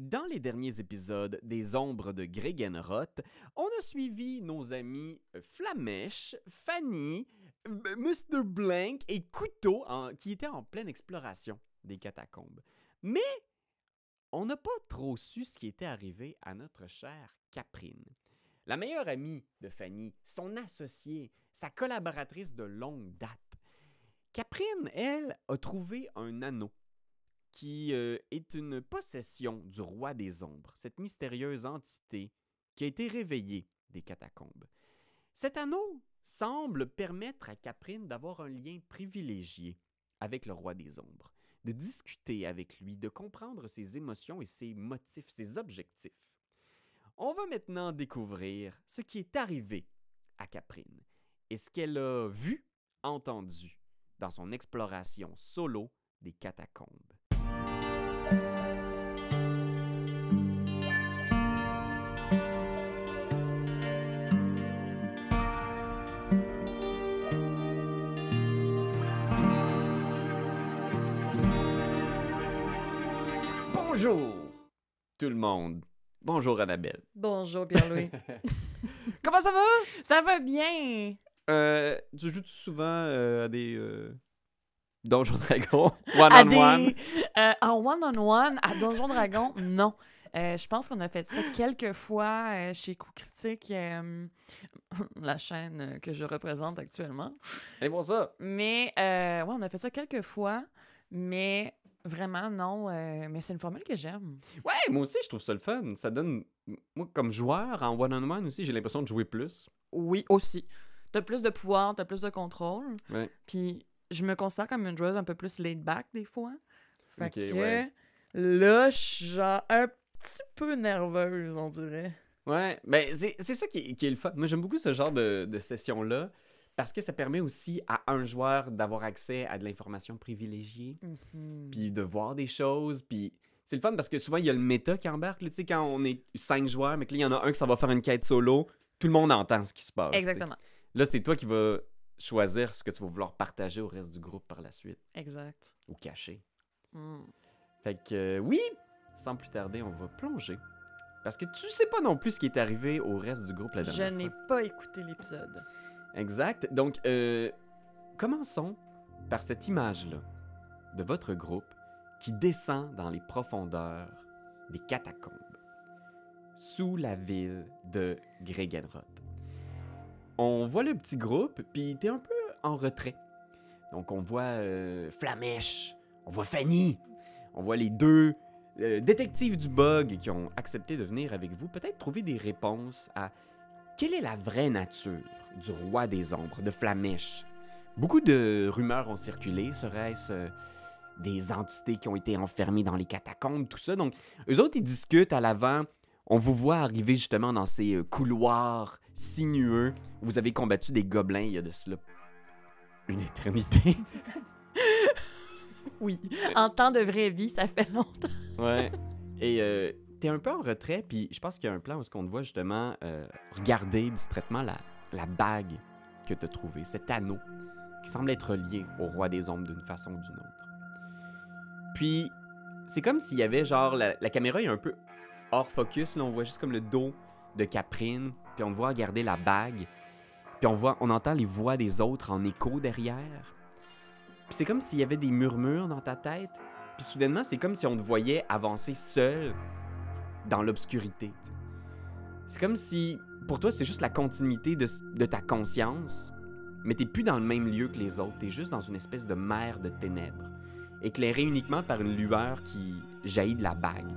Dans les derniers épisodes des Ombres de Gregenroth, on a suivi nos amis Flamèche, Fanny, euh, Mr. Blank et Couteau qui étaient en pleine exploration des catacombes. Mais on n'a pas trop su ce qui était arrivé à notre chère Caprine. La meilleure amie de Fanny, son associée, sa collaboratrice de longue date. Caprine, elle, a trouvé un anneau qui euh, est une possession du roi des ombres, cette mystérieuse entité qui a été réveillée des catacombes. Cet anneau semble permettre à Caprine d'avoir un lien privilégié avec le roi des ombres, de discuter avec lui, de comprendre ses émotions et ses motifs, ses objectifs. On va maintenant découvrir ce qui est arrivé à Caprine et ce qu'elle a vu, entendu dans son exploration solo des catacombes. Bonjour tout le monde. Bonjour Annabelle. Bonjour Pierre-Louis. Comment ça va? ça va bien? Euh, tu joues souvent euh, à des euh, Donjons Dragons? One À on des- one? euh, en one-on-one, à Donjon Dragon, non. Euh, je pense qu'on a fait ça quelques fois euh, chez Coup Critique, euh, la chaîne que je représente actuellement. Allez voir ça. Mais, euh, ouais, on a fait ça quelques fois, mais vraiment, non. euh, mais c'est une formule que j'aime. Ouais, moi aussi, je trouve ça le fun. Ça donne. Moi, comme joueur en one-on-one aussi, j'ai l'impression de jouer plus. Oui, aussi. T'as plus de pouvoir, t'as plus de contrôle. Ouais. Puis je me considère comme une joueuse un peu plus laid back des fois. Fait que ouais. là, je suis genre un petit peu nerveuse, on dirait. Ouais, ben c'est ça qui est, qui est le fun. Moi, j'aime beaucoup ce genre de, de session-là parce que ça permet aussi à un joueur d'avoir accès à de l'information privilégiée, Mhm. puis de voir des choses, puis c'est le fun parce que souvent, il y a le méta qui embarque. Tu sais, quand on est cinq joueurs, mais que là, il y en a un qui ça va faire une quête solo, tout le monde entend ce qui se passe. Exactement. Là, c'est toi qui vas choisir ce que tu vas vouloir partager au reste du groupe par la suite, Exact. ou cacher. Mm. Fait que euh, oui, sans plus tarder, on va plonger. Parce que tu sais pas non plus ce qui est arrivé au reste du groupe la Je dernière n'ai fois. pas écouté l'épisode. Exact. Donc, euh, commençons par cette image-là de votre groupe qui descend dans les profondeurs des catacombes, sous la ville de Gregenroth. On voit le petit groupe, puis t'es un peu en retrait. Donc, on voit euh, Flamèche, on voit Fanny, on voit les deux euh, détectives du bug qui ont accepté de venir avec vous, peut-être trouver des réponses à quelle est la vraie nature du roi des ombres, de Flamèche? Beaucoup de rumeurs ont circulé. Serait-ce euh, des entités qui ont été enfermées dans les catacombes, tout ça? Donc, eux autres, ils discutent à l'avant. On vous voit arriver justement dans ces euh, couloirs sinueux. Vous avez combattu des gobelins il y a de cela une éternité. Oui. En temps de vraie vie, ça fait longtemps. Ouais. Et euh, t'es un peu en retrait, puis je pense qu'il y a un plan où qu'on te voit justement euh, regarder distraitement la, la bague que t'as trouvée, cet anneau qui semble être lié au roi des ombres d'une façon ou d'une autre. Puis, c'est comme s'il y avait genre, la, la caméra est un peu hors focus, là, on voit juste comme le dos de Caprine, puis on te voit regarder la bague, puis on voit, on entend les voix des autres en écho derrière. Puis c'est comme s'il y avait des murmures dans ta tête, puis soudainement, c'est comme si on te voyait avancer seul dans l'obscurité. C'est comme si, pour toi, c'est juste la continuité de, ta conscience, mais t'es plus dans le même lieu que les autres. T'es juste dans une espèce de mer de ténèbres, éclairée uniquement par une lueur qui jaillit de la bague.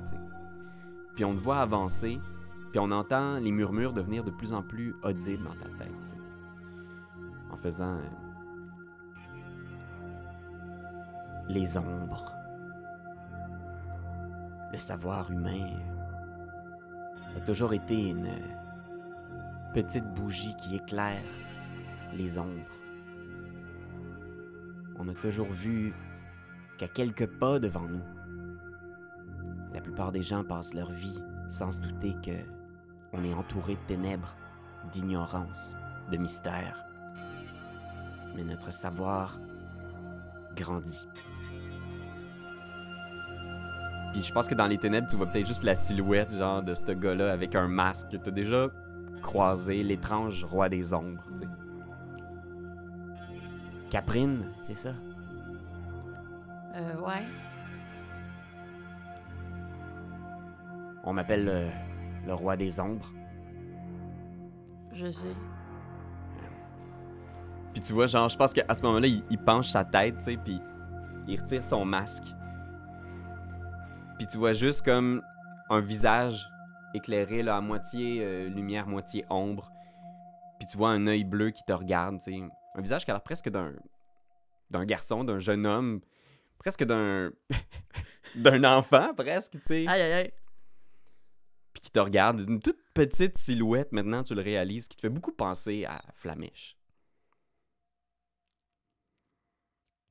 Puis on te voit avancer, puis on entend les murmures devenir de plus en plus audibles dans ta tête. En faisant... euh, Les ombres. Le savoir humain a toujours été une petite bougie qui éclaire les ombres. On a toujours vu qu'à quelques pas devant nous, la plupart des gens passent leur vie sans se douter que on est entouré de ténèbres, d'ignorance, de mystère. Mais notre savoir grandit. Puis je pense que dans les ténèbres, tu vois peut-être juste la silhouette, genre, de ce gars-là avec un masque. T'as déjà croisé l'étrange roi des ombres, tu sais. Caprine, c'est ça? Euh, ouais. On m'appelle le, le roi des ombres. Je sais. Puis tu vois, genre, je pense qu'à ce moment-là, il, il penche sa tête, tu sais, puis il retire son masque. Puis tu vois juste comme un visage éclairé, là, à moitié euh, lumière, moitié ombre. Puis tu vois un œil bleu qui te regarde, tu sais. Un visage qui a l'air presque d'un d'un garçon, d'un jeune homme, presque d'un d'un enfant, presque, tu sais. Aïe, aïe, aïe. Puis qui te regarde, une toute petite silhouette, maintenant tu le réalises, qui te fait beaucoup penser à Flamiche.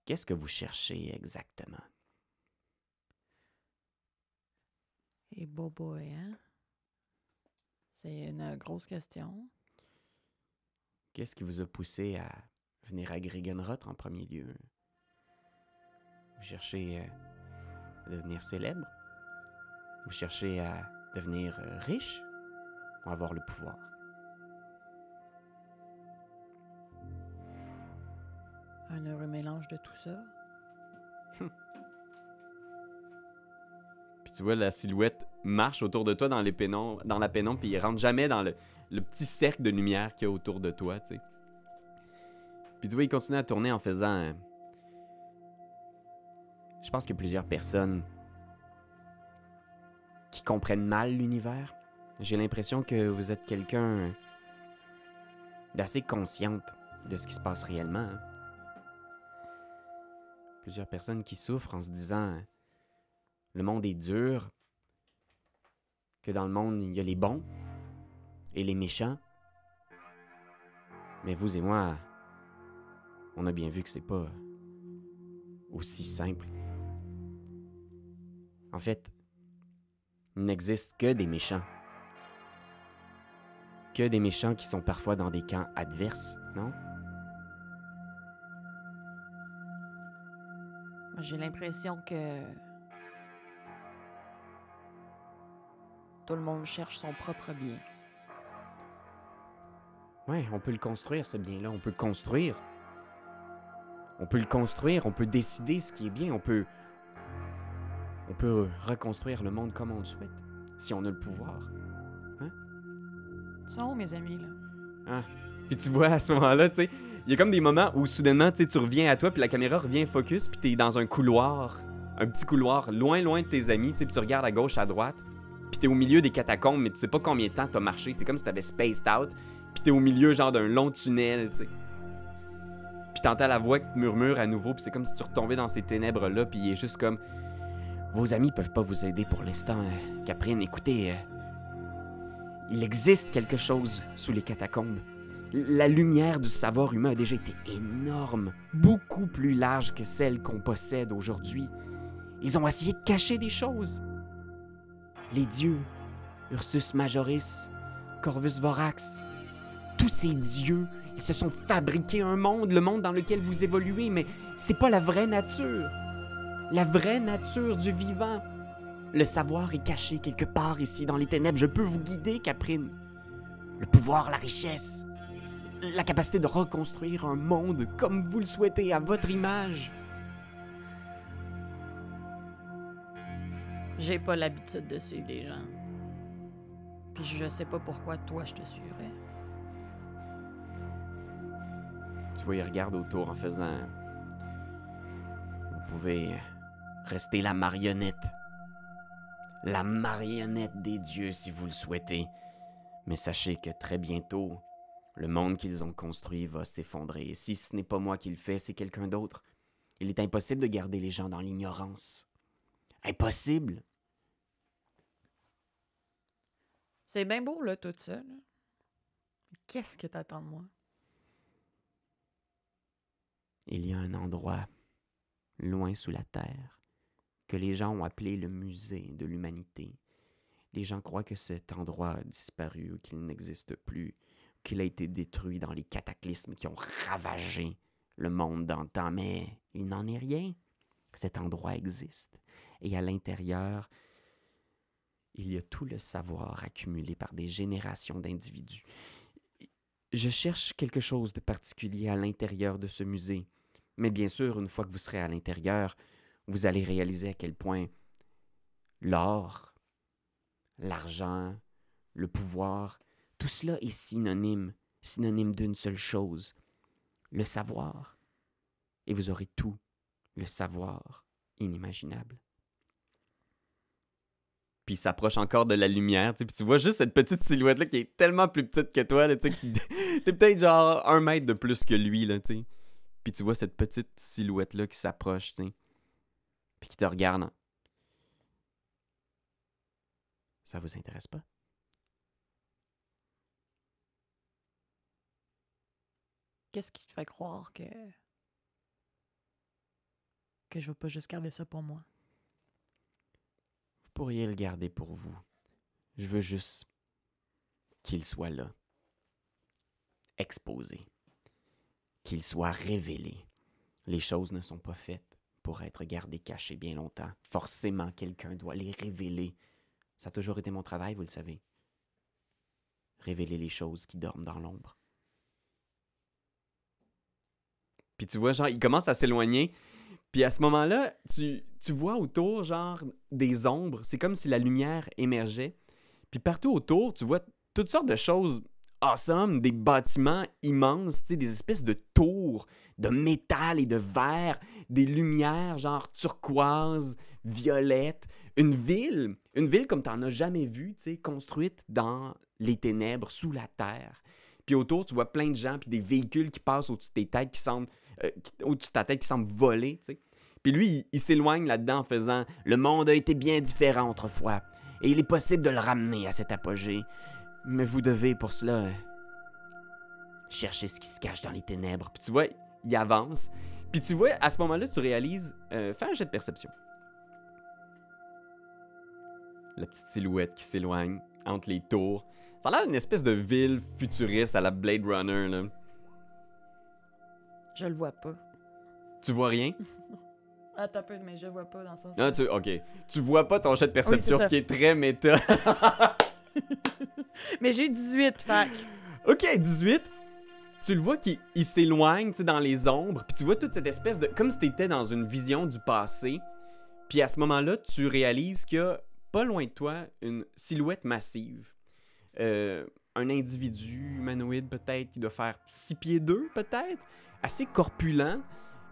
Qu'est-ce que vous cherchez exactement? Et bobo, hein? C'est une grosse question. Qu'est-ce qui vous a poussé à venir à Gregenroth en premier lieu? Vous cherchez euh, à devenir célèbre? Vous cherchez à devenir euh, riche? Ou avoir le pouvoir? Un heureux mélange de tout ça. Tu vois la silhouette marche autour de toi dans, la pénombre, puis il rentre jamais dans le, petit cercle de lumière qu'il y a autour de toi, tu sais. Puis tu vois, il continue à tourner en faisant... euh, Je pense a plusieurs personnes qui comprennent mal l'univers. J'ai l'impression que vous êtes quelqu'un d'assez consciente de ce qui se passe réellement. hein. Plusieurs personnes qui souffrent en se disant le monde est dur, que dans le monde il y a les bons et les méchants. Mais vous et moi, on a bien vu que c'est pas aussi simple. En fait, il n'existe que des méchants. Que des méchants qui sont parfois dans des camps adverses, non? J'ai l'impression que tout le monde cherche son propre bien. Ouais, on peut le construire, ce bien-là. On peut le construire. On peut le construire, on peut décider ce qui est bien, on peut. On peut reconstruire le monde comme on le souhaite, si on a le pouvoir. Ils sont où, mes amis, là? Hein? Puis tu vois, à ce moment-là, tu sais, il y a comme des moments où soudainement, tu sais, tu reviens à toi, puis la caméra revient focus, puis t'es dans un couloir, un petit couloir, loin, loin de tes amis, tu sais, puis tu regardes à gauche, à droite, t'es au milieu des catacombes, mais tu sais pas combien de temps t'as marché, c'est comme si t'avais spaced out, puis t'es au milieu, genre, d'un long tunnel, tu sais. Puis t'entends la voix qui te murmure à nouveau, puis c'est comme si tu retombais dans ces ténèbres-là, puis il est juste comme... Vos amis peuvent pas vous aider pour l'instant, euh, Caprine, écoutez... euh, il existe quelque chose sous les catacombes. La lumière du savoir humain a déjà été énorme, beaucoup plus large que celle qu'on possède aujourd'hui. Ils ont essayé de cacher des choses. Les dieux, Ursus Majoris, Corvus Vorax, tous ces dieux, ils se sont fabriqués un monde, le monde dans lequel vous évoluez, mais c'est pas la vraie nature. La vraie nature du vivant. Le savoir est caché quelque part ici dans les ténèbres. Je peux vous guider, Caprine. Le pouvoir, la richesse, la capacité de reconstruire un monde comme vous le souhaitez, à votre image. J'ai pas l'habitude de suivre des gens. Puis je sais pas pourquoi toi je te suivrais. Tu vois, il regarde autour en faisant. Vous pouvez rester la marionnette. La marionnette des dieux si vous le souhaitez. Mais sachez que très bientôt, le monde qu'ils ont construit va s'effondrer. Et si ce n'est pas moi qui le fais, c'est quelqu'un d'autre. Il est impossible de garder les gens dans l'ignorance. Impossible. C'est bien beau, là, tout ça. Qu'est-ce que t'attends de moi? Il y a un endroit, loin sous la terre, que les gens ont appelé le musée de l'humanité. Les gens croient que cet endroit a disparu ou qu'il n'existe plus, qu'il a été détruit dans les cataclysmes qui ont ravagé le monde d'antan, mais il n'en est rien. Cet endroit existe. Et à l'intérieur, il y a tout le savoir accumulé par des générations d'individus. Je cherche quelque chose de particulier à l'intérieur de ce musée. Mais bien sûr, une fois que vous serez à l'intérieur, vous allez réaliser à quel point l'or, l'argent, le pouvoir, tout cela est synonyme, synonyme d'une seule chose, le savoir. Et vous aurez tout le savoir inimaginable. Puis il s'approche encore de la lumière, puis tu vois juste cette petite silhouette-là qui est tellement plus petite que toi, tu t'es peut-être genre un mètre de plus que lui, là, tu. Puis tu vois cette petite silhouette-là qui s'approche, tu puis qui te regarde. Ça vous intéresse pas? Qu'est-ce qui te fait croire que. que je veux pas juste garder ça pour moi? Pourriez le garder pour vous. Je veux juste qu'il soit là. Exposé. Qu'il soit révélé. Les choses ne sont pas faites pour être gardées cachées bien longtemps. Forcément, quelqu'un doit les révéler. Ça a toujours été mon travail, vous le savez. Révéler les choses qui dorment dans l'ombre. Puis tu vois, genre, il commence à s'éloigner. Puis à ce moment-là, tu, tu vois autour, genre, des ombres. C'est comme si la lumière émergeait. Puis partout autour, tu vois toutes sortes de choses awesome, des bâtiments immenses, des espèces de tours de métal et de verre, des lumières, genre turquoise, violette. Une ville, une ville comme t'en as jamais vu, construite dans les ténèbres, sous la terre. Puis autour, tu vois plein de gens, puis des véhicules qui passent au-dessus de tes têtes, qui semblent, euh, au-dessus de ta tête, qui semblent voler, tu sais. Puis lui, il, s'éloigne là-dedans en faisant Le monde a été bien différent autrefois, et il est possible de le ramener à cet apogée. Mais vous devez pour cela euh, chercher ce qui se cache dans les ténèbres. Puis tu vois, il avance. Puis tu vois, à ce moment-là, tu réalises. euh, fais un jet de perception. La petite silhouette qui s'éloigne entre les tours. Ça a l'air d'une espèce de ville futuriste à la Blade Runner, là. Je le vois pas. Tu vois rien? Attends un peu, mais je vois pas dans le sens. Non, tu, ok. Tu vois pas ton jet de perception, ce qui est très méta. Mais j'ai eu 18, fac. Ok, 18. Tu le vois qu'il il s'éloigne, tu sais, dans les ombres, puis tu vois toute cette espèce de... Comme si t'étais dans une vision du passé. Puis à ce moment-là, tu réalises qu'il y a, pas loin de toi, une silhouette massive. Euh, un individu humanoïde, peut-être, qui doit faire 6 pieds 2, peut-être. Assez corpulent,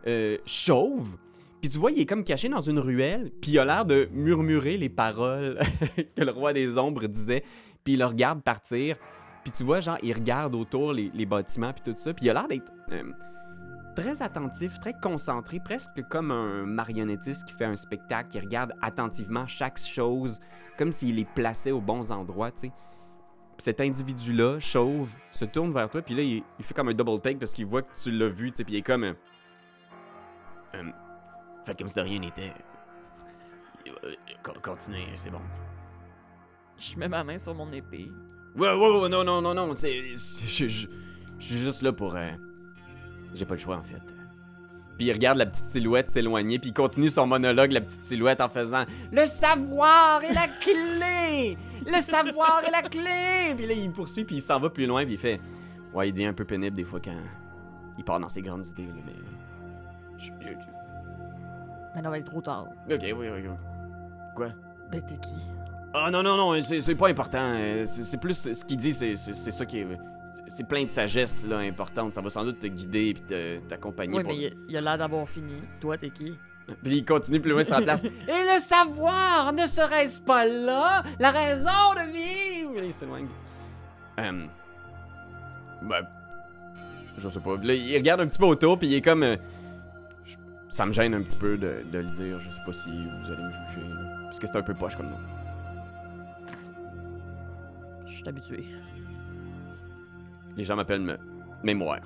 euh, chauve. Puis tu vois, il est comme caché dans une ruelle, puis il a l'air de murmurer les paroles que le roi des ombres disait, puis il le regarde partir. Puis tu vois, genre, il regarde autour les, bâtiments, puis tout ça, puis il a l'air d'être euh, très attentif, très concentré, presque comme un marionnettiste qui fait un spectacle, qui regarde attentivement chaque chose, comme s'il les plaçait aux bons endroits, tu sais. Puis cet individu-là, chauve, se tourne vers toi, puis là, il, il fait comme un double take parce qu'il voit que tu l'as vu, tu sais, puis il est comme... euh, Euh, fait comme si de rien n'était. Con- Continuez, c'est bon. Je mets ma main sur mon épée. Ouais, ouais, ouais, non, non, non, non, c'est. je suis juste là pour. euh, J'ai pas le choix, en fait. Puis il regarde la petite silhouette s'éloigner, puis il continue son monologue, la petite silhouette, en faisant Le savoir est la clé Le savoir est la clé Puis là, il poursuit, puis il s'en va plus loin, puis il fait Ouais, il devient un peu pénible des fois quand il part dans ses grandes idées, là, mais. je- je- Mais non, il est trop tard. Ok, oui, oui, oui. Quoi? Ben, t'es qui? Ah non, non, non, c'est pas important. euh, C'est plus ce qu'il dit, c'est ça qui est. c'est- plein de sagesse là, importante. Ça va sans doute te guider et t'accompagner. Oui, pour- mais il, a l'air d'avoir fini. Toi, t'es qui? Puis il continue plus loin sur la place. et le savoir ne serait-ce pas là? La raison de vivre il s'éloigne. Euh, ben, je sais pas. Là, il regarde un petit peu autour, puis il est comme. euh, je- ça me gêne un petit peu de, de le dire. Je sais pas si vous allez me juger. là, parce que c'est un peu poche comme nom. Je suis habitué. Les gens m'appellent Mémoire.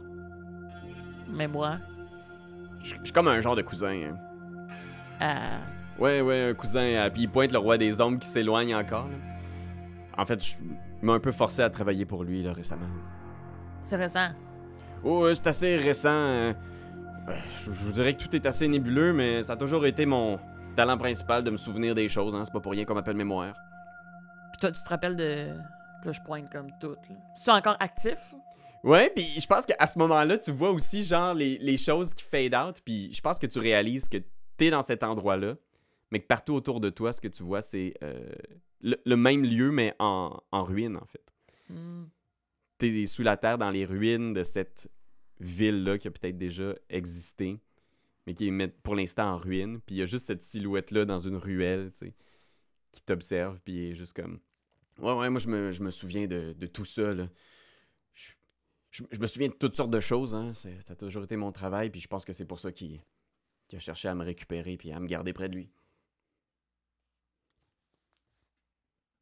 Moi, Je suis comme un genre de cousin. hein. euh, Ouais, ouais, un cousin. euh, puis il pointe le roi des ombres qui s'éloigne encore. là. En fait, je m'a un peu forcé à travailler pour lui là, récemment. c'est récent. Oh, ouais, c'est assez récent. euh, ben, je je vous dirais que tout est assez nébuleux, mais ça a toujours été mon, talent principal de me souvenir des choses, hein, c'est pas pour rien qu'on m'appelle mémoire. Puis toi, tu te rappelles de. Là, je pointe comme tout. C'est encore actif? Ouais, puis je pense qu'à ce moment-là, tu vois aussi, genre, les, les choses qui fade out, puis je pense que tu réalises que t'es dans cet endroit-là, mais que partout autour de toi, ce que tu vois, c'est euh, le, le même lieu, mais en, en ruine, en fait. Hmm. T'es sous la terre dans les ruines de cette ville-là qui a peut-être déjà existé, mais qui est pour l'instant en ruine, puis il y a juste cette silhouette-là dans une ruelle, tu sais, qui t'observe, puis est juste comme... Ouais, ouais, moi, je me, je me souviens de, de tout ça, là. Je, je- je me souviens de toutes sortes de choses, hein. Ça a toujours été mon travail, puis je pense que c'est pour ça qu'il qu'il a cherché à me récupérer puis à me garder près de lui.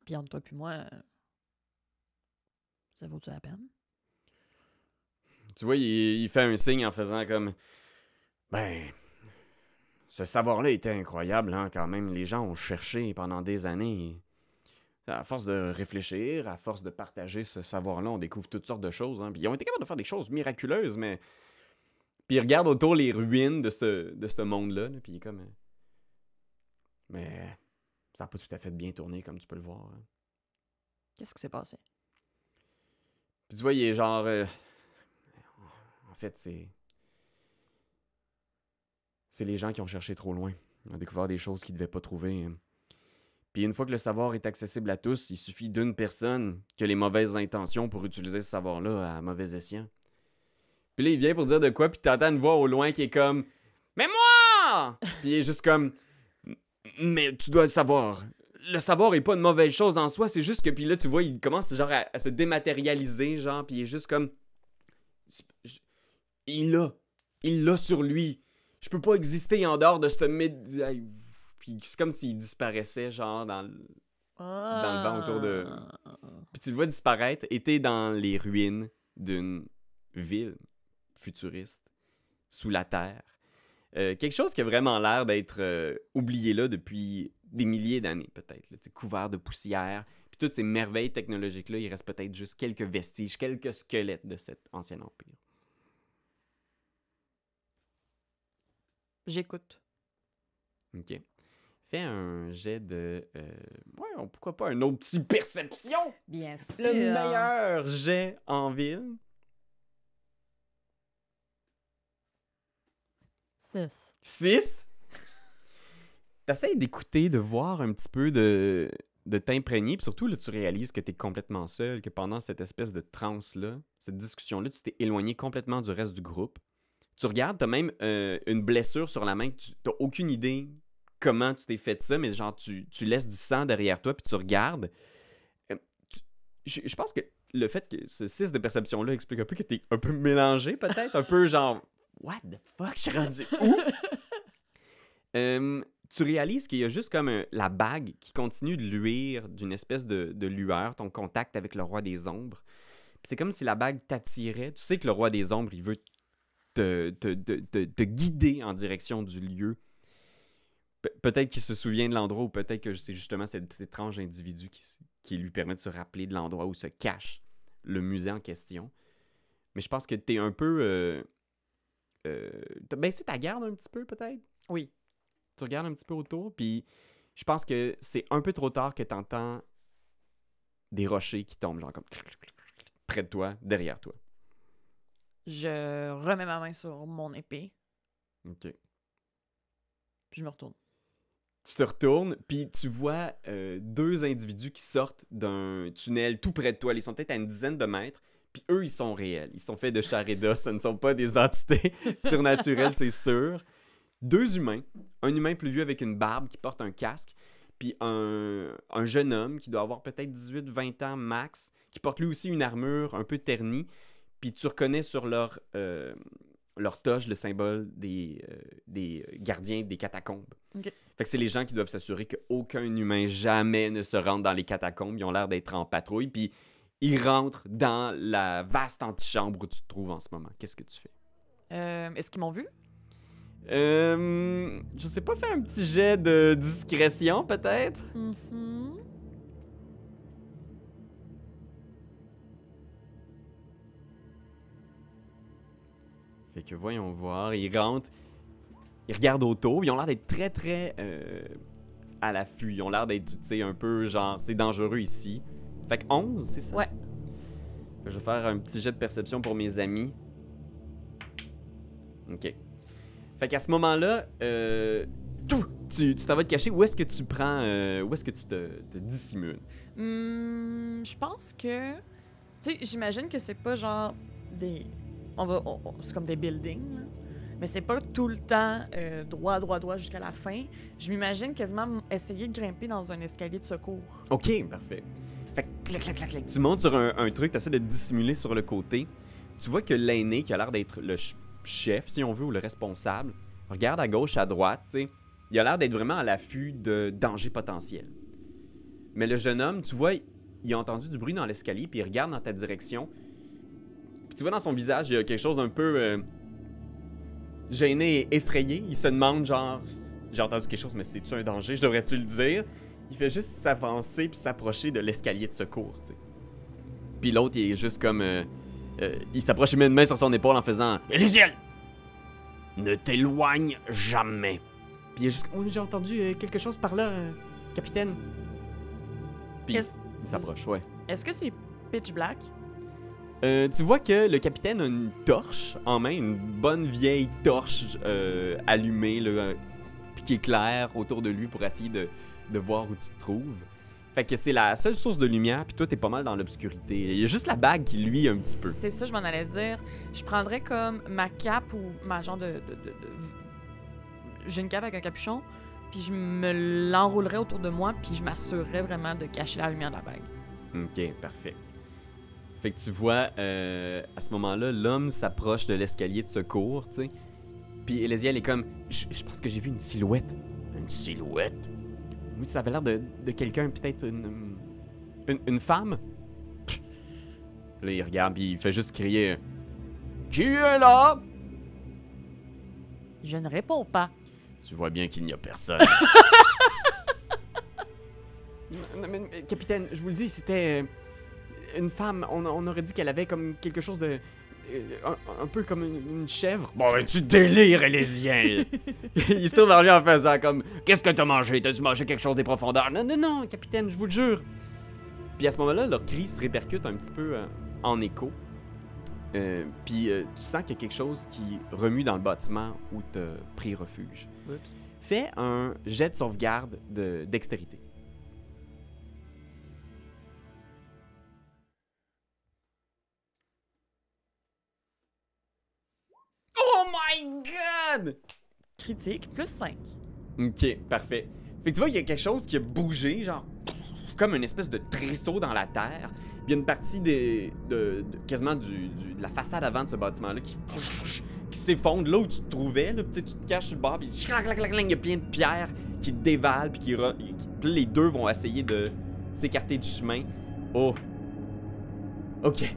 Puis entre toi puis moi, euh, ça vaut-tu la peine? Tu vois, il, il fait un signe en faisant comme... Ben... Ce savoir-là était incroyable, hein, quand même. Les gens ont cherché pendant des années. À force de réfléchir, à force de partager ce savoir-là, on découvre toutes sortes de choses. Hein. Puis ils ont été capables de faire des choses miraculeuses, mais... Puis il regarde autour les ruines de ce, de ce monde-là, là, puis il est comme... euh, Mais... Ça n'a pas tout à fait bien tourné, comme tu peux le voir. hein. Qu'est-ce qui s'est passé? Puis tu vois, il est genre. euh, En fait, c'est. C'est les gens qui ont cherché trop loin. Ils ont découvert des choses qu'ils ne devaient pas trouver. hein. Puis une fois que le savoir est accessible à tous, il suffit d'une personne qui a les mauvaises intentions pour utiliser ce savoir-là à mauvais escient. Puis là, il vient pour dire de quoi, puis t'entends une voix au loin qui est comme Mais moi Puis il est juste comme Mais tu dois le savoir. Le savoir est pas une mauvaise chose en soi, c'est juste que puis là tu vois, il commence genre à, à se dématérialiser, genre, puis il est juste comme il l'a, il l'a sur lui. Je peux pas exister en dehors de ce Puis c'est comme s'il disparaissait genre dans le... Dans le vent autour de- Puis tu le vois disparaître et t'es dans les ruines d'une ville futuriste, sous la terre. Euh, quelque chose qui a vraiment l'air d'être euh, oublié là depuis des milliers d'années, peut-être. Couvert de poussière. Puis toutes ces merveilles technologiques-là, il reste peut-être juste quelques vestiges, quelques squelettes de cet ancien empire. J'écoute. OK. Fais un jet de... euh, Ouais, pourquoi pas un autre petit perception? Bien sûr. Le meilleur jet en ville. 6. 6. T'essayes d'écouter, de voir un petit peu, de, de t'imprégner. Puis surtout, là, tu réalises que t'es complètement seul, que pendant cette espèce de transe-là, cette discussion-là, tu t'es éloigné complètement du reste du groupe. Tu regardes, t'as même euh, une blessure sur la main, que tu t'as aucune idée comment tu t'es fait ça, mais genre, tu, tu laisses du sang derrière toi, puis tu regardes. Euh, tu- Je, je pense que le fait que ce 6 de perception-là explique un peu que t'es un peu mélangé, peut-être, un peu genre, what the fuck, je suis rendu où? Euh, tu réalises qu'il y a juste comme un- la bague qui continue de luire d'une espèce de, de lueur, ton contact avec le roi des ombres. C'est comme si la bague t'attirait. Tu sais que le roi des ombres, il veut te, te- te- te- te guider en direction du lieu. Pe- peut-être qu'il se souvient de l'endroit ou peut-être que c'est justement cet étrange individu qui, qui lui permet de se rappeler de l'endroit où se cache le musée en question. Mais je pense que t'es un peu... Euh, euh, T'as baissé ta garde un petit peu peut-être? Oui. tu regardes un petit peu autour, puis je pense que c'est un peu trop tard que tu entends des rochers qui tombent, genre comme près de toi, derrière toi. Je remets ma main sur mon épée, OK. puis je me retourne. Tu te retournes, puis tu vois euh, deux individus qui sortent d'un tunnel tout près de toi. Ils sont peut-être à une dizaine de mètres, puis eux, ils sont réels. Ils sont faits de chair et. Ce ne sont pas des entités surnaturelles, c'est sûr. Deux humains. Un humain plus vieux avec une barbe qui porte un casque, puis un, un jeune homme qui doit avoir peut-être 18-20 ans max, qui porte lui aussi une armure un peu ternie, puis tu reconnais sur leur, euh, leur toge le symbole des, euh, des gardiens des catacombes. Ok. Fait que c'est les gens qui doivent s'assurer qu'aucun humain jamais ne se rentre dans les catacombes. Ils ont l'air d'être en patrouille, puis ils rentrent dans la vaste antichambre où tu te trouves en ce moment. Qu'est-ce que tu fais? Euh, Est-ce qu'ils m'ont vu? Euh, je sais pas, faire un petit jet de discrétion peut-être? Mhm. Fait que voyons voir, il rentre. ils regardent autour. Ils ont l'air d'être très, très euh, à l'affût. Ils ont l'air d'être, tu sais, un peu genre, c'est dangereux ici. Fait que 11, c'est ça? Ouais. Je vais faire un petit jet de perception pour mes amis. Ok. Fait qu'à ce moment-là, euh, tu t'en vas te cacher. Où est-ce que tu prends. euh, où est-ce que tu te, te dissimules? Hmm, je pense que. Tu sais, j'imagine que c'est pas genre des. On va. on- on- c'est comme des buildings, là. Mais c'est pas tout le temps euh, droit, droit, droit jusqu'à la fin. Je m'imagine quasiment essayer de grimper dans un escalier de secours. Ok, parfait. Fait que clac, clac, clac, clac. Tu montes sur un, un truc, tu essaies de dissimuler sur le côté. Tu vois que l'aîné, qui a l'air d'être le ch- chef, si on veut, ou le responsable, regarde à gauche, à droite, tu sais. Il a l'air d'être vraiment à l'affût de dangers potentiels. Mais le jeune homme, tu vois, il a entendu du bruit dans l'escalier, puis il regarde dans ta direction. Puis tu vois dans son visage, il y a quelque chose d'un peu euh, gêné et effrayé. Il se demande, genre, j'ai entendu quelque chose, mais c'est-tu un danger? Je devrais-tu le dire? Il fait juste s'avancer puis s'approcher de l'escalier de secours, tu sais. Puis l'autre, il est juste comme. euh, euh, il s'approche, il met une main sur son épaule en faisant Elysiel Ne t'éloigne jamais. Puis il est juste. Oh, j'ai entendu quelque chose par là, capitaine. Puis il s'approche, ouais. Est-ce que c'est pitch black? Euh, tu vois que le capitaine a une torche en main, une bonne vieille torche euh, allumée, là, euh, qui éclaire autour de lui pour essayer de, de voir où tu te trouves. Fait que c'est la seule source de lumière, puis toi, t'es pas mal dans l'obscurité. Il y a juste la bague qui luit un petit peu. C'est ça, je m'en allais dire. Je prendrais comme ma cape ou ma genre de. de- de- de- J'ai une cape avec un capuchon, puis je me l'enroulerais autour de moi, puis je m'assurerais vraiment de cacher la lumière de la bague. Ok, parfait. Fait que tu vois, euh, à ce moment-là, l'homme s'approche de l'escalier de secours, tu sais. Puis Elésiel est comme, je je pense que j'ai vu une silhouette. Une silhouette? Oui, ça avait l'air de, de quelqu'un, peut-être une, une, une femme. Pff. Là, il regarde, puis il fait juste crier, Qui est là? Je ne réponds pas. Tu vois bien qu'il n'y a personne. Non, mais, mais, capitaine, je vous le dis, c'était euh, une femme. On, on aurait dit qu'elle avait comme quelque chose de. euh, un, un peu comme une, une chèvre. Bon, ben, tu délires, Élésien! Il se tourne vers lui en faisant comme Qu'est-ce que t'as mangé? T'as-tu mangé quelque chose des profondeurs? Non, non, non, capitaine, je vous le jure. Puis à ce moment-là, leur cri se répercute un petit peu euh, en écho. Euh, puis euh, tu sens qu'il y a quelque chose qui remue dans le bâtiment où t'as pris refuge. Oups. Fais un jet de sauvegarde de dextérité. My god! Critique, plus 5. Ok, parfait. Fait que tu vois, il y a quelque chose qui a bougé, genre comme une espèce de tresseau dans la terre. Il y a une partie de, quasiment du, de la façade avant de ce bâtiment-là qui, qui s'effondre là où tu te trouvais. Tu te caches sur le bord, puis il y a plein de pierres qui dévalent, puis qui, qui- les deux vont essayer de s'écarter du chemin. Oh. Ok.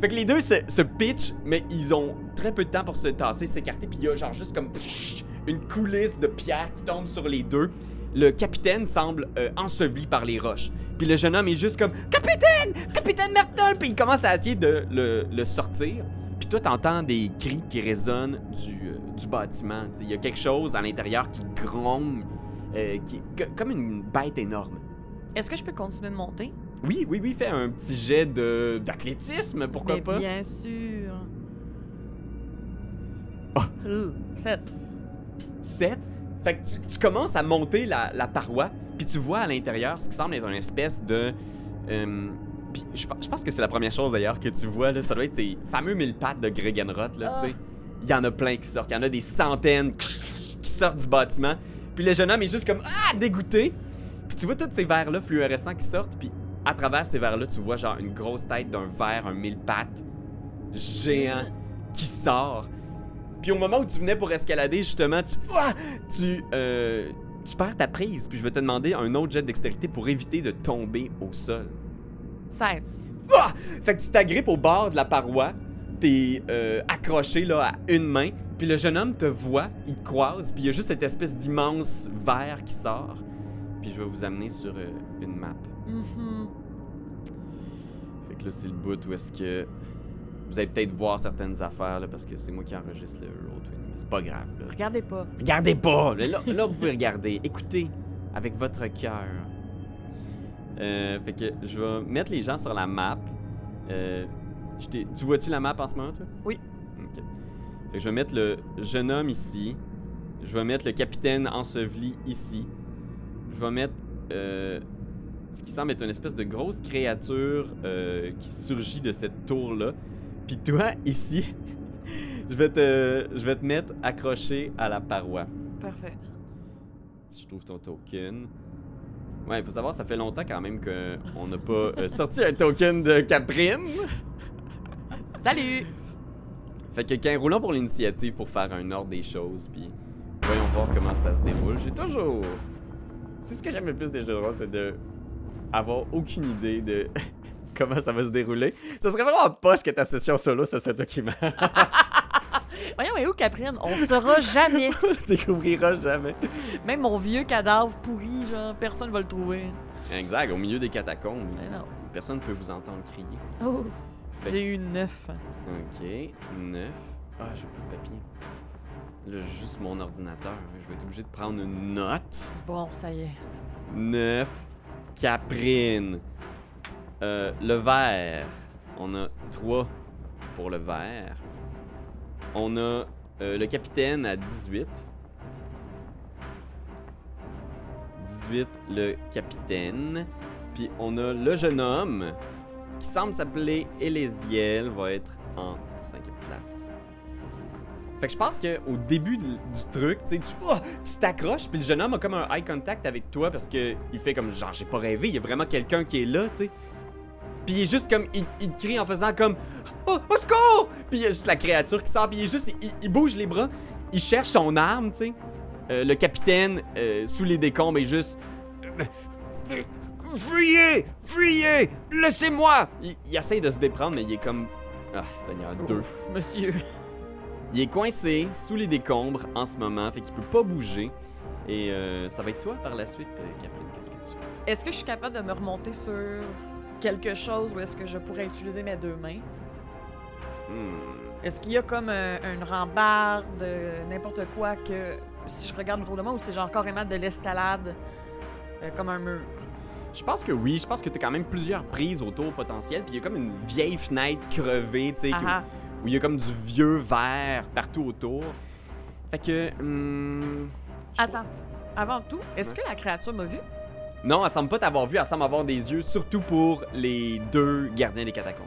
Fait que les deux se, se pitchent, mais ils ont très peu de temps pour se tasser, s'écarter, puis il y a genre juste comme une coulisse de pierres qui tombe sur les deux. Le capitaine semble euh, enseveli par les roches. Puis le jeune homme est juste comme Capitaine! Capitaine Mertol! Puis il commence à essayer de le, sortir. Puis toi, t'entends des cris qui résonnent du, euh, bâtiment. Il y a quelque chose à l'intérieur qui grogne, euh, qui, comme une bête énorme. Est-ce que je peux continuer de monter? Oui, oui, oui, fais un petit jet de d'athlétisme, pourquoi Mais pas? Bien sûr. Ah. 7. 7. Fait que tu, tu commences à monter la, la paroi, puis tu vois à l'intérieur ce qui semble être une espèce de. euh, puis je, je pense que c'est la première chose d'ailleurs que tu vois, là, ça doit être ces fameux mille pattes de Gregenroth, là, tu sais. Il y en a plein qui sortent, il y en a des centaines qui sortent du bâtiment. Puis le jeune homme est juste comme Ah, dégoûté. Puis tu vois tous ces verres-là fluorescents qui sortent, puis à travers ces verres-là, tu vois genre une grosse tête d'un verre, un mille pattes géant qui sort. Puis au moment où tu venais pour escalader, justement, tu, Ah! tu, euh, tu perds ta prise. Puis je vais te demander un autre jet de dextérité pour éviter de tomber au sol. 16. Ah! Fait que tu t'agrippes au bord de la paroi, t'es euh, accroché là à une main, puis le jeune homme te voit, il te croise, puis il y a juste cette espèce d'immense verre qui sort. Puis je vais vous amener sur euh, une map. Mhm. Fait que là, c'est le bout où est-ce que Vous allez peut-être voir certaines affaires, là, parce que c'est moi qui enregistre le Roll20, mais c'est pas grave. là. Regardez pas. Regardez pas! Là, là, vous pouvez regarder. Écoutez avec votre cœur. Euh, fait que je vais mettre les gens sur la map. Euh, je tu vois-tu la map en ce moment, toi? Oui. Ok. Fait que je vais mettre le jeune homme ici. Je vais mettre le capitaine enseveli ici. Je vais mettre euh, ce qui semble être une espèce de grosse créature euh, qui surgit de cette tour-là. Puis toi, ici, je vais te, je vais te mettre accroché à la paroi. Parfait. Si je trouve ton token. Ouais, il faut savoir, ça fait longtemps quand même qu'on n'a pas euh, sorti un token de Caprine. Salut! Fait que quelqu'un roulant pour l'initiative pour faire un ordre des choses, puis voyons voir comment ça se déroule. J'ai toujours. C'est ce que j'aime le plus des jeux de rôle, c'est de avoir aucune idée de comment ça va se dérouler. Ce serait vraiment poche que ta session solo, ça qui m'a. Voyons, mais où Caprine? On saura jamais. découvriras jamais. Même mon vieux cadavre pourri, genre, personne va le trouver. Exact, au milieu des catacombes. Mais non. Personne ne peut vous entendre crier. Oh, Fait j'ai eu neuf. Ok, 9. Ah, j'ai pas de papier. Là, j'ai juste mon ordinateur. Je vais être obligé de prendre une note. Bon, ça y est. 9. Caprine. Euh, le vert. On a 3 pour le vert. On a euh, le capitaine à 18. 18, le capitaine. Puis on a le jeune homme qui semble s'appeler Elésiel, va être en cinquième place. Fait que je pense que au début du truc, tu oh, tu t'accroches, puis le jeune homme a comme un eye contact avec toi parce que il fait comme genre j'ai pas rêvé, il y a vraiment quelqu'un qui est là, tu sais. Puis il est juste comme il, crie en faisant comme oh, au secours! Puis il y a juste la créature qui sort, puis il est juste il, bouge les bras, il cherche son arme, tu sais. Euh, le capitaine euh, sous les décombres est juste Fuyez! Fuyez! Laissez-moi! Il, il essaye de se déprendre, mais il est comme. Ah, Seigneur, deux. Monsieur. Il est coincé sous les décombres en ce moment, fait qu'il peut pas bouger. Et euh, ça va être toi par la suite, euh, Caprine. Qu'est-ce que tu fais? Est-ce que je suis capable de me remonter sur quelque chose ou est-ce que je pourrais utiliser mes deux mains? Hmm. Est-ce qu'il y a comme un- une rambarde, euh, n'importe quoi que si je regarde autour de moi ou c'est genre carrément de l'escalade euh, comme un mur? Je pense que oui, je pense que t'as quand même plusieurs prises autour potentielles, puis il y a comme une vieille fenêtre crevée, tu sais. Où il y a comme du vieux verre partout autour. Fait que. je Attends, avant tout, est-ce que la créature m'a vu? Non, elle semble pas t'avoir vu, elle semble avoir des yeux, surtout pour les deux gardiens des catacombes.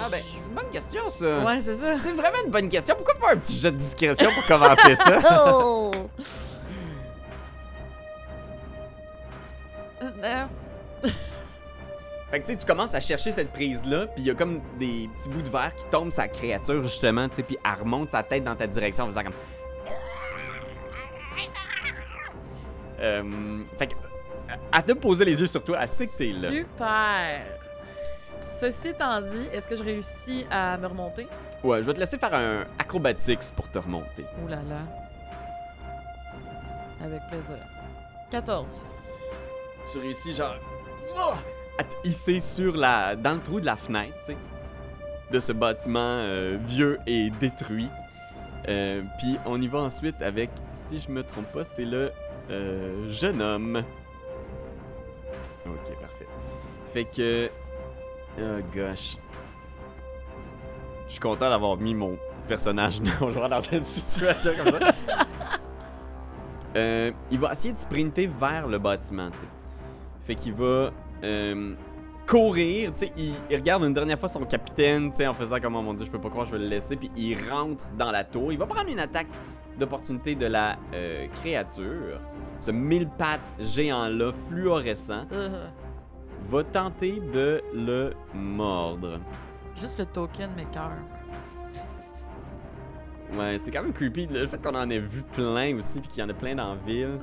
Ah ben, c'est une bonne question ça. Ouais, c'est ça. C'est vraiment une bonne question. Pourquoi pas un petit jeu de discrétion pour commencer ça? Oh! Fait que tu sais, tu commences à chercher cette prise-là, puis il y a comme des petits bouts de verre qui tombent sa créature, justement, tu sais, puis elle remonte sa tête dans ta direction en faisant comme. Euh, fait que. Elle te poser les yeux sur toi, elle sait que t'es là. Super! Ceci étant dit, est-ce que je réussis à me remonter? Ouais, je vais te laisser faire un acrobatics pour te remonter. Ouh là là. Avec plaisir. 14. Tu réussis genre oh, hisser sur la dans le trou de la fenêtre, de ce bâtiment euh, vieux et détruit. Euh, Puis on y va ensuite avec, si je me trompe pas, c'est le euh, jeune homme. Ok, parfait. Fait que, oh gosh, je suis content d'avoir mis mon personnage non joueur dans cette situation comme ça. Il va essayer de sprinter vers le bâtiment, tu sais. Fait qu'il va euh, courir, tu sais, il, il regarde une dernière fois son capitaine, tu sais, en faisant comme oh mon dieu, je peux pas croire, je vais le laisser, puis il rentre dans la tour. Il va prendre une attaque d'opportunité de la euh, créature. Ce mille pattes géant-là, fluorescent, Euh, va tenter de le mordre. juste le token m'écœure. Ouais, c'est quand même creepy le fait qu'on en ait vu plein aussi, puis qu'il y en a plein dans la ville.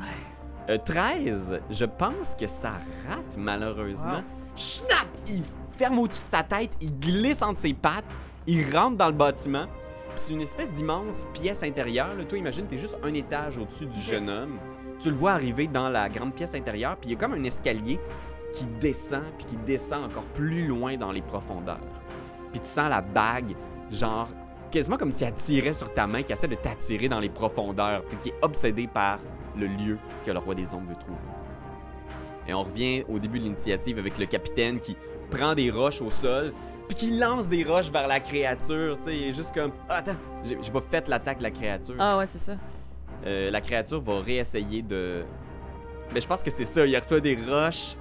Euh, 13, je pense que ça rate malheureusement. Wow. Snap! Il ferme au-dessus de sa tête, il glisse entre ses pattes, il rentre dans le bâtiment. Puis c'est une espèce d'immense pièce intérieure. Là. Toi, imagine, t'es juste un étage au-dessus du jeune homme. Tu le vois arriver dans la grande pièce intérieure, puis il y a comme un escalier qui descend, puis qui descend encore plus loin dans les profondeurs. puis tu sens la bague, genre, quasiment comme si elle tirait sur ta main, qui essaie de t'attirer dans les profondeurs, tu sais, qui est obsédée par le lieu que le roi des ombres veut trouver. Et on revient au début de l'initiative avec le capitaine qui prend des roches au sol, puis qui lance des roches vers la créature, tu sais, il est juste comme Ah, attends, j'ai pas fait l'attaque de la créature. Ah ouais, c'est ça. Euh, la créature va réessayer de. Mais je pense que c'est ça, il reçoit des roches.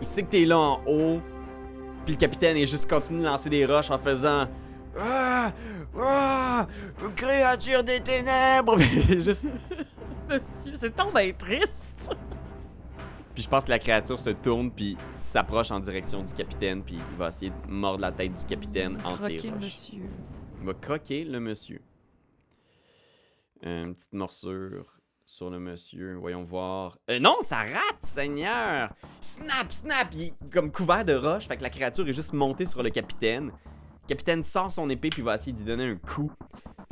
Il sait que t'es là en haut. Puis le capitaine est juste continue de lancer des roches en faisant. Ah! Ah! Créature des ténèbres! Juste- Monsieur, c'est tombé triste. Puis je pense que la créature se tourne puis s'approche en direction du capitaine puis il va essayer de mordre la tête du capitaine entre les Croquer le monsieur. Il va croquer le monsieur. Une petite morsure sur le monsieur. Voyons voir. Euh, non, ça rate, Seigneur! Snap, snap! Il est comme couvert de roches. Fait que la créature est juste montée sur le capitaine. Le capitaine sort son épée puis va essayer d'y donner un coup.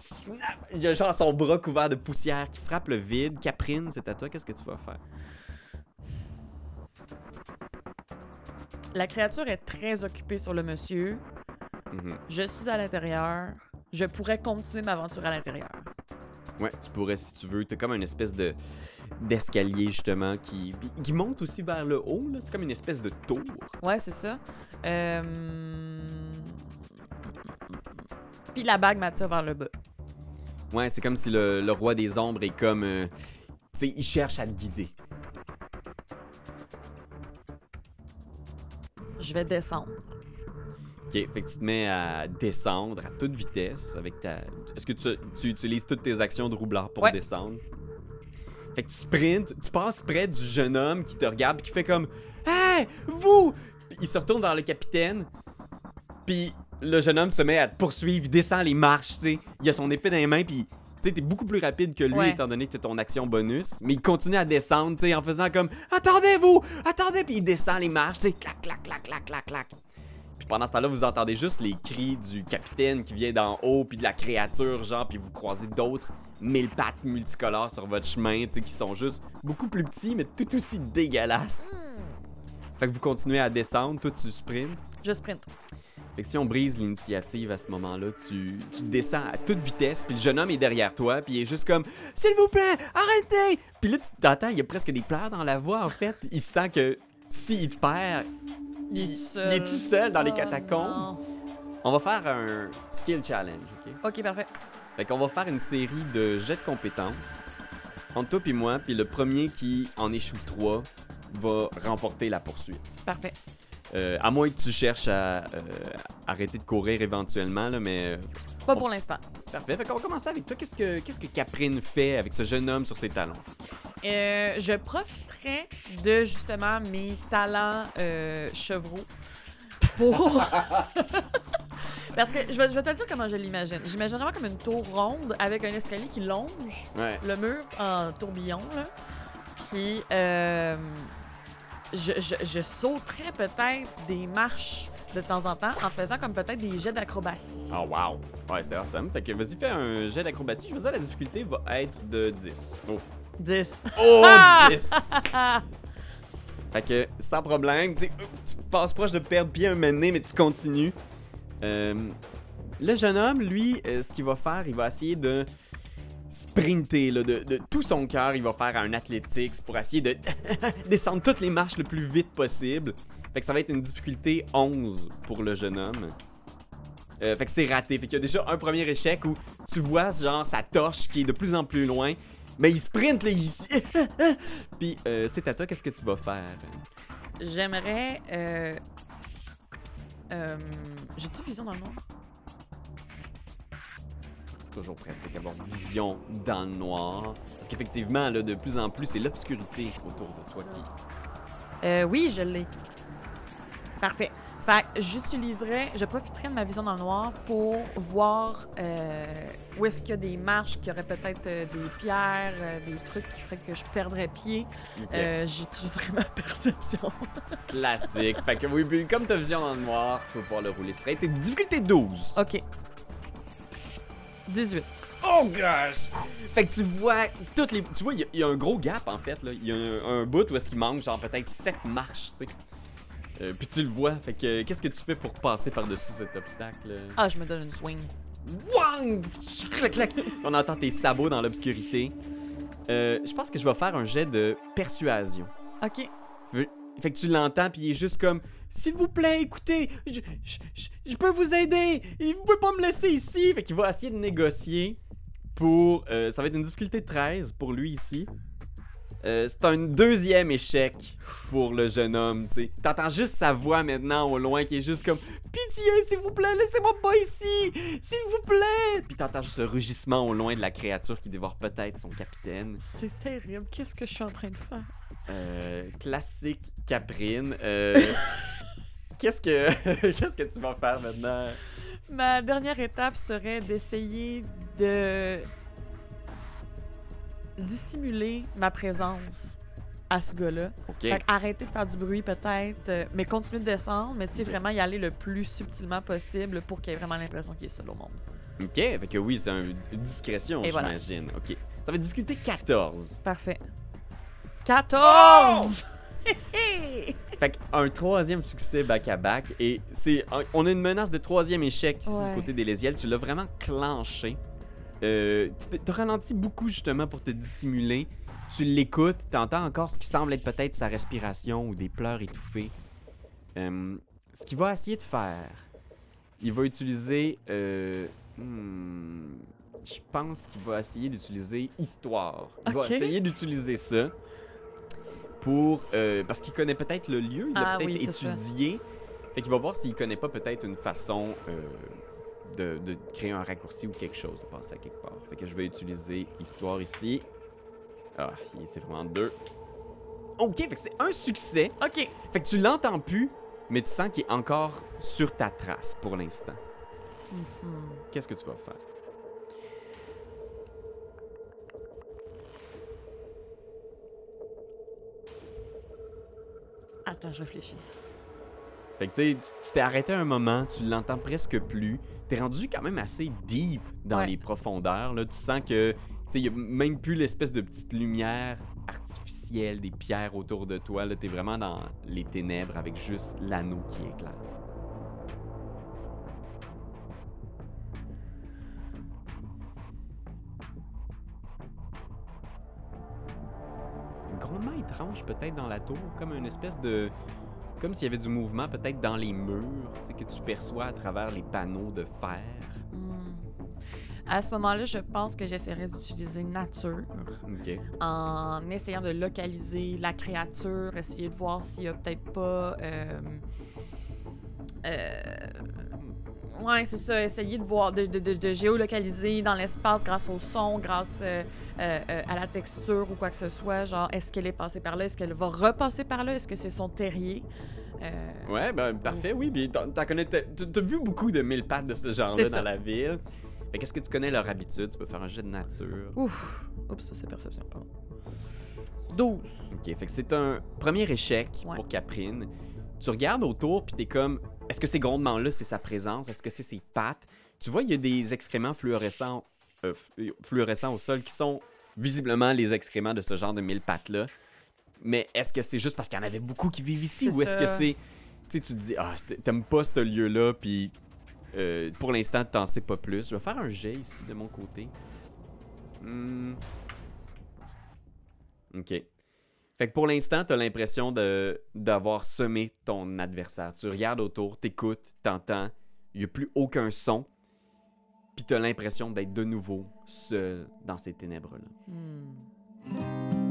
Snap! Il a genre son bras couvert de poussière qui frappe le vide. Caprine, c'est à toi. Qu'est-ce que tu vas faire? La créature est très occupée sur le monsieur. Mhm. Je suis à l'intérieur. Je pourrais continuer ma aventure à l'intérieur. Ouais, tu pourrais si tu veux. T'as comme une espèce de d'escalier justement qui, qui monte aussi vers le haut. là. C'est comme une espèce de tour. Ouais, c'est ça. Euh... Puis la bague m'attire vers le bas. Ouais, c'est comme si le, le roi des ombres est comme. euh, tu sais, il cherche à te guider. Je vais descendre. Ok, fait que tu te mets à descendre à toute vitesse avec ta. Est-ce que tu, tu utilises toutes tes actions de roublard pour Ouais. descendre? Fait que tu sprintes, tu passes près du jeune homme qui te regarde qui fait comme Hey, vous! Puis il se retourne vers le capitaine, puis le jeune homme se met à te poursuivre, il descend les marches, tu sais. Il a son épée dans les mains, puis tu sais, t'es beaucoup plus rapide que lui Ouais. étant donné que t'as ton action bonus, mais il continue à descendre, tu sais, en faisant comme Attendez-vous! Attendez! Puis il descend les marches, tu sais, clac, clac, clac, clac, clac, clac. Puis pendant ce temps-là, vous entendez juste les cris du capitaine qui vient d'en haut, puis de la créature, genre, puis vous croisez d'autres mille pattes multicolores sur votre chemin, tu sais, qui sont juste beaucoup plus petits, mais tout aussi dégueulasses. Fait que vous continuez à descendre, toi tu sprints. Je sprint. Fait que si on brise l'initiative à ce moment-là, tu, tu descends à toute vitesse, puis le jeune homme est derrière toi, puis il est juste comme « S'il vous plaît, arrêtez! » Puis là, tu t'entends, il y a presque des pleurs dans la voix, en fait. Il sent que s'il te perd, Il est il, tout seul. il est tout seul dans les Oh, catacombes. non. On va faire un skill challenge, OK? Ok, parfait. Fait qu'on va faire une série de jets de compétences entre toi et moi, puis le premier qui en échoue trois va remporter la poursuite. Parfait. Euh, à moins que tu cherches à euh, arrêter de courir éventuellement, là, mais euh, Pas On- pour l'instant. parfait. Fait qu'on va commencer avec toi. Qu'est-ce que, qu'est-ce que Caprine fait avec ce jeune homme sur ses talons? Euh, je profiterai de justement mes talents euh, chevraux pour. Parce que je vais, je vais te dire comment je l'imagine. J'imagine vraiment comme une tour ronde avec un escalier qui longe Ouais. le mur en tourbillon. Là. Puis euh, je, je, je sauterais peut-être des marches de temps en temps en faisant comme peut-être des jets d'acrobatie. Oh wow! Ouais, c'est awesome. Fait que vas-y, fais un jet d'acrobatie. Je veux dire, la difficulté va être de 10. Oh! 10. Oh! Ah! 10! Fait que, sans problème, tu euh, tu passes proche de perdre pied un moment donné, mais tu continues. Euh, le jeune homme, lui, euh, ce qu'il va faire, il va essayer de sprinter, là, de, tout son cœur. Il va faire un athletics pour essayer de descendre toutes les marches le plus vite possible. Fait que ça va être une difficulté 11 pour le jeune homme. Euh, fait que c'est raté. Fait qu'il y a déjà un premier échec où tu vois, genre, sa torche qui est de plus en plus loin. Mais il sprint, là, il... Puis, euh, c'est à toi, qu'est-ce que tu vas faire? J'aimerais. Euh, J'ai-tu vision dans le noir? Toujours pratique d'avoir une vision dans le noir. Parce qu'effectivement, là, de plus en plus, c'est l'obscurité autour de toi qui... Euh, oui, je l'ai. Parfait. Fait que j'utiliserai, je profiterai de ma vision dans le noir pour voir euh, où est-ce qu'il y a des marches, qui auraient peut-être euh, des pierres, euh, des trucs qui feraient que je perdrais pied. Ok. Euh, J'utiliserai ma perception. Classique. fait que oui, comme t'as vision dans le noir, tu vas pouvoir le rouler straight. C'est difficulté 12. OK. 18. Oh gosh! Fait que tu vois toutes les. Tu vois, il y a- il y, a un gros gap en fait. là. Il y a un, un bout où est-ce qu'il manque genre peut-être 7 marches, tu sais. Euh, puis tu le vois. Fait que euh, qu'est-ce que tu fais pour passer par-dessus cet obstacle? Ah, je me donne une swing. Wang! On entend tes sabots dans l'obscurité. Euh, je pense que je vais faire un jet de persuasion. Ok. Fait que tu l'entends, puis il est juste comme S'il vous plaît, écoutez, je, je- je- peux vous aider, et vous pouvez pas me laisser ici. Fait qu'il va essayer de négocier pour. euh, ça va être une difficulté de 13 pour lui ici. Euh, c'est un deuxième échec pour le jeune homme, tu sais. T'entends juste sa voix maintenant au loin qui est juste comme Pitié, s'il vous plaît, laissez-moi pas ici, s'il vous plaît. Puis t'entends juste le rugissement au loin de la créature qui dévore peut-être son capitaine. C'est terrible. Qu'est-ce que je suis en train de faire? Euh, classique Caprine. Euh, qu'est-ce que qu'est-ce que tu vas faire maintenant? Ma dernière étape serait d'essayer de dissimuler ma présence à ce gars-là. Ok. Fait que arrêter de faire du bruit peut-être, euh, mais continuer de descendre, mais tu sais, vraiment y aller le plus subtilement possible pour qu'il y ait vraiment l'impression qu'il est seul au monde. Ok. Fait que oui, c'est un- une discrétion, voilà. j'imagine. Ok. Ça va être difficulté 14. Parfait. 14! Hé! Fait qu'un troisième succès back-à-back. Et c'est. On a une menace de troisième échec ici du côté des Lésiels. Tu l'as vraiment clenché. Euh, tu t'es- t'as ralenti beaucoup justement pour te dissimuler. Tu l'écoutes, t'entends encore ce qui semble être peut-être sa respiration ou des pleurs étouffées. Euh, ce qu'il va essayer de faire, il va utiliser. euh, hmm, je pense qu'il va essayer d'utiliser histoire. Il va essayer d'utiliser ça pour euh, parce qu'il connaît peut-être le lieu, il a Ah peut-être oui, étudié. Fait qu'il va voir s'il connaît pas peut-être une façon euh, de, de créer un raccourci ou quelque chose, de passer à quelque part. Fait que je vais utiliser histoire ici. Ah, il- c'est vraiment deux. Ok, fait que c'est un succès. Ok. Fait que tu l'entends plus, mais tu sens qu'il est encore sur ta trace pour l'instant. Mhm. Qu'est-ce que tu vas faire? Attends, je réfléchis. Fait que tu t'es arrêté un moment, tu l'entends presque plus. T'es rendu quand même assez deep dans Ouais. les profondeurs. Là. Tu sens que, tu sais, il y a même plus l'espèce de petite lumière artificielle des pierres autour de toi. Là, t'es vraiment dans les ténèbres avec juste l'anneau qui éclaire. Étrange peut-être dans la tour, comme une espèce de... Comme s'il y avait du mouvement peut-être dans les murs, tu sais, que tu perçois à travers les panneaux de fer. Hmm. À ce moment-là, je pense que j'essaierais d'utiliser nature en essayant de localiser la créature, essayer de voir s'il y a peut-être pas. euh, euh, ouais, c'est ça, essayer de voir, de, de- de- de géolocaliser dans l'espace grâce au son, grâce euh, euh, à la texture ou quoi que ce soit. Genre, est-ce qu'elle est passée par là? Est-ce qu'elle va repasser par là? Est-ce que c'est son terrier? Euh, Ouais, ben parfait, oui. Puis connais, t'as t'as vu beaucoup de mille pattes de ce genre-là dans la ville. Fait qu'est-ce que tu connais leur habitude? Tu peux faire un jet de nature. Ouf! Oups, ça c'est perception, pardon. 12. Ok, fait que c'est un premier échec Ouais. pour Caprine. Tu regardes autour, puis t'es comme, est-ce que ces grondements-là, c'est sa présence? Est-ce que c'est ses pattes? Tu vois, il y a des excréments fluorescents, euh, f- fluorescents au sol qui sont visiblement les excréments de ce genre de mille pattes-là. Mais est-ce que c'est juste parce qu'il y en avait beaucoup qui vivent ici? Ou est-ce que c'est... Tu sais, tu te dis, ah, t'aimes pas ce lieu-là, puis euh, pour l'instant, t'en sais pas plus. Je vais faire un jet ici de mon côté. Hmm. Ok. Pour l'instant, t'as l'impression de d'avoir semé ton adversaire. Tu regardes autour, t'écoutes, t'entends, il y a plus aucun son, puis t'as l'impression d'être de nouveau seul dans ces ténèbres-là. Hmm.